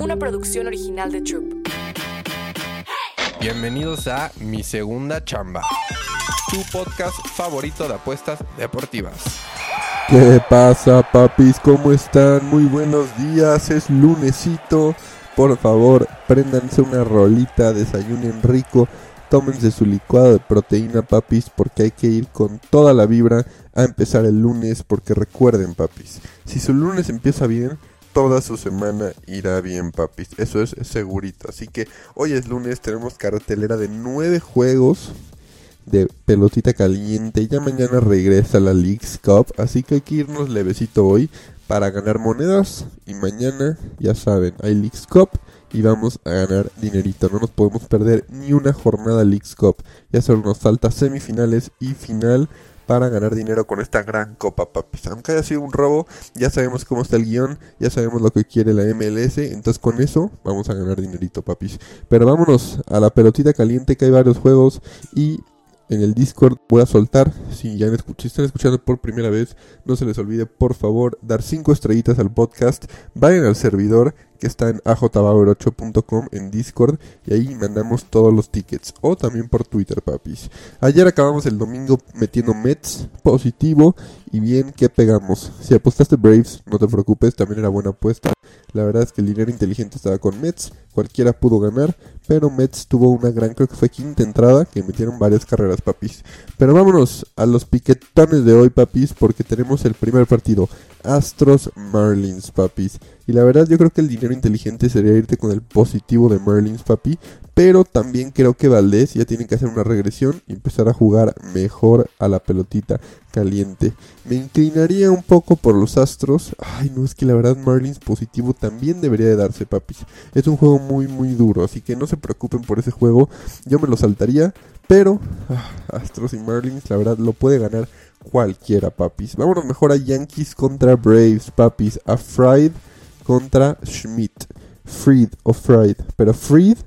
una producción original de Troop. Bienvenidos a Mi Segunda Chamba, tu podcast favorito de apuestas deportivas. ¿Qué pasa, papis? ¿Cómo están? Muy buenos días, es lunesito. Por favor, préndanse una rolita, desayunen rico, tómense su licuado de proteína, papis, porque hay que ir con toda la vibra a empezar el lunes, porque recuerden, papis, si su lunes empieza bien, toda su semana irá bien, papis. Eso es segurito. Así que hoy es lunes, tenemos cartelera de nueve juegos de pelotita caliente. Ya mañana regresa la Leagues Cup, así que hay que irnos levecito hoy para ganar monedas. Y mañana, ya saben, hay Leagues Cup y vamos a ganar dinerito. No nos podemos perder ni una jornada Leagues Cup. Ya solo nos falta semifinales y final para ganar dinero con esta gran copa, papis. Aunque haya sido un robo, ya sabemos cómo está el guion, ya sabemos lo que quiere la MLS, entonces con eso vamos a ganar dinerito, papis. Pero vámonos a la pelotita caliente, que hay varios juegos y en el Discord voy a soltar. Si ya están escuchando por primera vez, no se les olvide por favor dar 5 estrellitas al podcast. Vayan al servidor que está en ajbauer8.com en Discord y ahí mandamos todos los tickets o también por Twitter, papis. Ayer acabamos el domingo metiendo Mets positivo y bien que pegamos. Si apostaste Braves, no te preocupes, también era buena apuesta. La verdad es que el dinero inteligente estaba con Mets, cualquiera pudo ganar, pero Mets tuvo una gran, creo que fue quinta entrada, que metieron varias carreras, papis. Pero vámonos a los piquetones de hoy, papis, porque tenemos el primer partido. Astros Marlins, papis. Y la verdad yo creo que el dinero inteligente sería irte con el positivo de Marlins, papi. Pero también creo que Valdés ya tiene que hacer una regresión y empezar a jugar mejor a la pelotita caliente. Me inclinaría un poco por los Astros. Ay, no, es que la verdad Marlins positivo también debería de darse, papis. Es un juego muy, muy duro, así que no se preocupen por ese juego. Yo me lo saltaría, pero ah, Astros y Marlins, la verdad, lo puede ganar cualquiera, papis. Vámonos mejor a Yankees contra Braves, papis. A Fried contra Schmidt. Fried o Fried. Pero Fried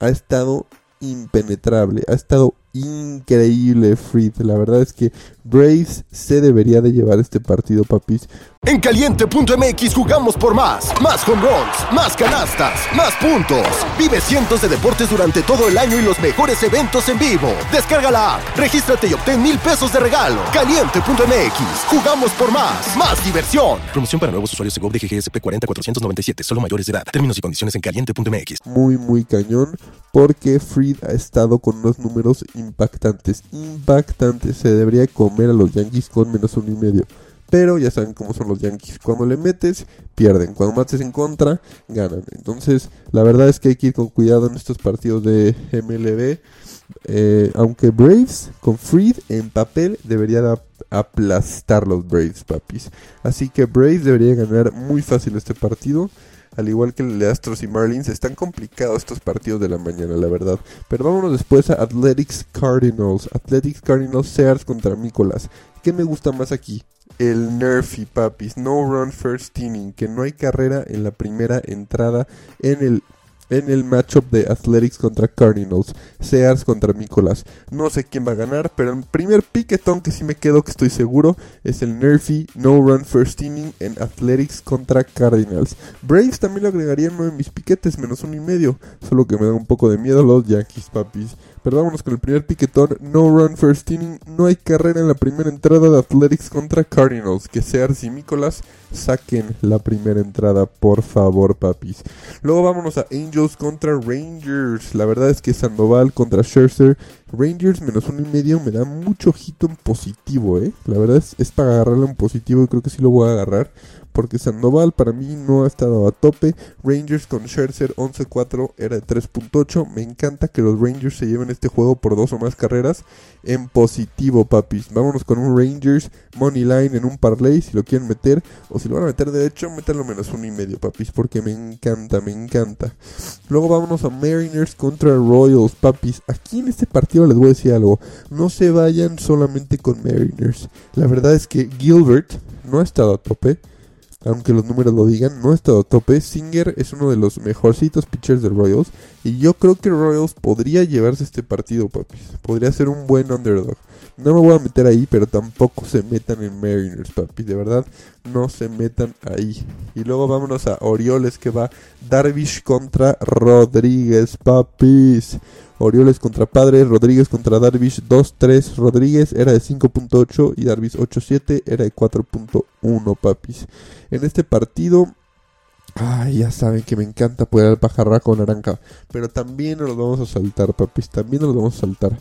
ha estado impenetrable. Ha estado increíble Fried. La verdad es que Braves se debería de llevar este partido, papis. En caliente.mx jugamos por más. Más home runs, más canastas, más puntos. Vive cientos de deportes durante todo el año y los mejores eventos en vivo. Descarga la app, regístrate y obtén mil pesos de regalo. Caliente.mx, jugamos por más. Más diversión. Promoción para nuevos usuarios de GOV de GGSP 40497, solo mayores de edad. Términos y condiciones en caliente.mx. Muy, muy cañón, porque Fried ha estado con unos números impactantes. Impactantes. Se debería comer a los Yankees con menos uno y medio. Pero ya saben cómo son los Yankees. Cuando le metes, pierden. Cuando mates en contra, ganan. Entonces, la verdad es que hay que ir con cuidado en estos partidos de MLB. Eh, aunque Braves con Freed en papel debería de aplastar los Braves, papis. Así que Braves debería ganar muy fácil este partido. Al igual que el de Astros y Marlins, están complicados estos partidos de la mañana, la verdad. Pero vámonos después a Athletics Cardinals. Athletics Cardinals Sears contra Nicolas. ¿Qué me gusta más aquí? el Nerfy, papis. No run first inning. Que no hay carrera en la primera entrada en el en el matchup de Athletics contra Cardinals, Sears contra Nicolas. No sé quién va a ganar, pero el primer piquetón que sí me quedo que estoy seguro es el Nerfy No Run First Inning en Athletics contra Cardinals. Braves también lo agregaría en uno de mis piquetes, menos uno y medio, solo que me da un poco de miedo los Yankees, papis. Pero vámonos con el primer piquetón. No run first inning. No hay carrera en la primera entrada de Athletics contra Cardinals. Que Sears y Nicolas saquen la primera entrada, por favor, papis. Luego vámonos a Angels contra Rangers. La verdad es que Sandoval contra Scherzer. Rangers menos uno y medio me da mucho ojito en positivo, eh. La verdad es, es para agarrarlo en positivo y creo que sí lo voy a agarrar porque Sandoval para mí no ha estado a tope. Rangers con Scherzer 11-4 era de 3.8. Me encanta que los Rangers se lleven este juego por dos o más carreras en positivo, papis. Vámonos con un Rangers Money Line en un parlay si lo quieren meter. O si lo van a meter de hecho, métanlo menos uno y medio, papis, porque me encanta, me encanta. Luego vámonos a Mariners contra Royals, papis. Aquí en este partido les voy a decir algo. No se vayan solamente con Mariners. La verdad es que Gilbert no ha estado a tope aunque los números lo digan, no ha estado a tope. Singer es uno de los mejorcitos pitchers de Royals. Y yo creo que Royals podría llevarse este partido, papis. Podría ser un buen underdog. No me voy a meter ahí, pero tampoco se metan en Mariners, papi. De verdad, no se metan ahí. Y luego vámonos a Orioles, que va Darvish contra Rodríguez, papis. Orioles contra Padres, Rodríguez contra Darvish 2-3. Rodríguez era de 5.8 y Darvish 8.7 era de 4.1, papis. En este partido Ay, ya saben que me encanta poder al pajarraco naranja. Pero también nos los vamos a saltar, papis. También nos los vamos a saltar.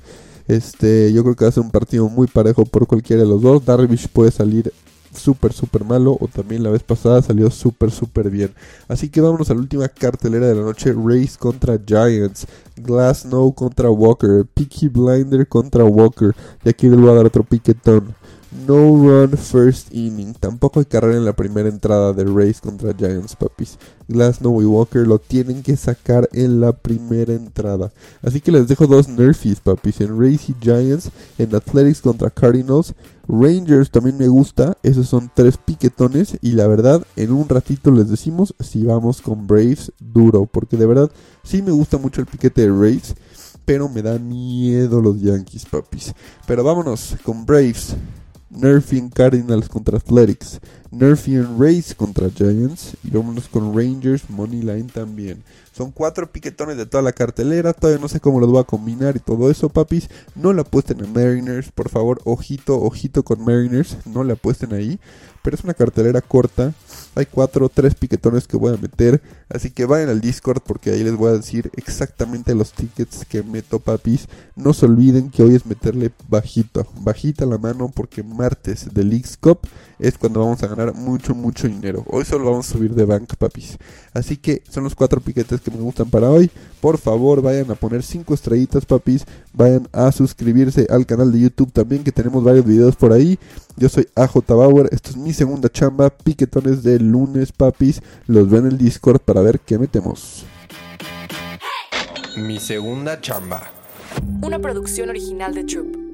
Este, yo creo que va a ser un partido muy parejo por cualquiera de los dos. Darvish puede salir súper, súper malo. O también la vez pasada salió súper, súper bien. Así que vámonos a la última cartelera de la noche. Race contra Giants. Glass contra Walker. Peaky Blinder contra Walker. Y aquí les voy a dar otro piquetón. No run first inning. Tampoco hay carrera en la primera entrada de Race contra Giants, papis. Glasnow y Walker lo tienen que sacar en la primera entrada. Así que les dejo dos Nerfies, papis. En Race y Giants. En Athletics contra Cardinals. Rangers también me gusta. Esos son tres piquetones. Y la verdad, en un ratito les decimos si vamos con Braves duro. Porque de verdad, sí me gusta mucho el piquete de Race. Pero me da miedo los Yankees, papis. Pero vámonos con Braves. Nerfing Cardinals contra Athletics, Nerfing Rays contra Giants y vámonos con Rangers Moneyline también. Son cuatro piquetones de toda la cartelera, todavía no sé cómo los voy a combinar y todo eso, papis. No le apuesten a Mariners, por favor, ojito, ojito con Mariners, no le apuesten ahí. Pero es una cartelera corta, hay cuatro o tres piquetones que voy a meter. Así que vayan al Discord porque ahí les voy a decir exactamente los tickets que meto, papis. No se olviden que hoy es meterle bajito, bajita la mano porque martes de Leagues Cup es cuando vamos a ganar mucho, mucho dinero. Hoy solo vamos a subir de bank, papis. Así que son los cuatro piquetes que me gustan para hoy. Por favor, vayan a poner cinco estrellitas, papis. Vayan a suscribirse al canal de YouTube también, que tenemos varios videos por ahí. Yo soy AJ Bauer. Esto es mi segunda chamba. Piquetones de lunes, papis. Los ven en el Discord para ver qué metemos. Mi segunda chamba. Una producción original de Troop.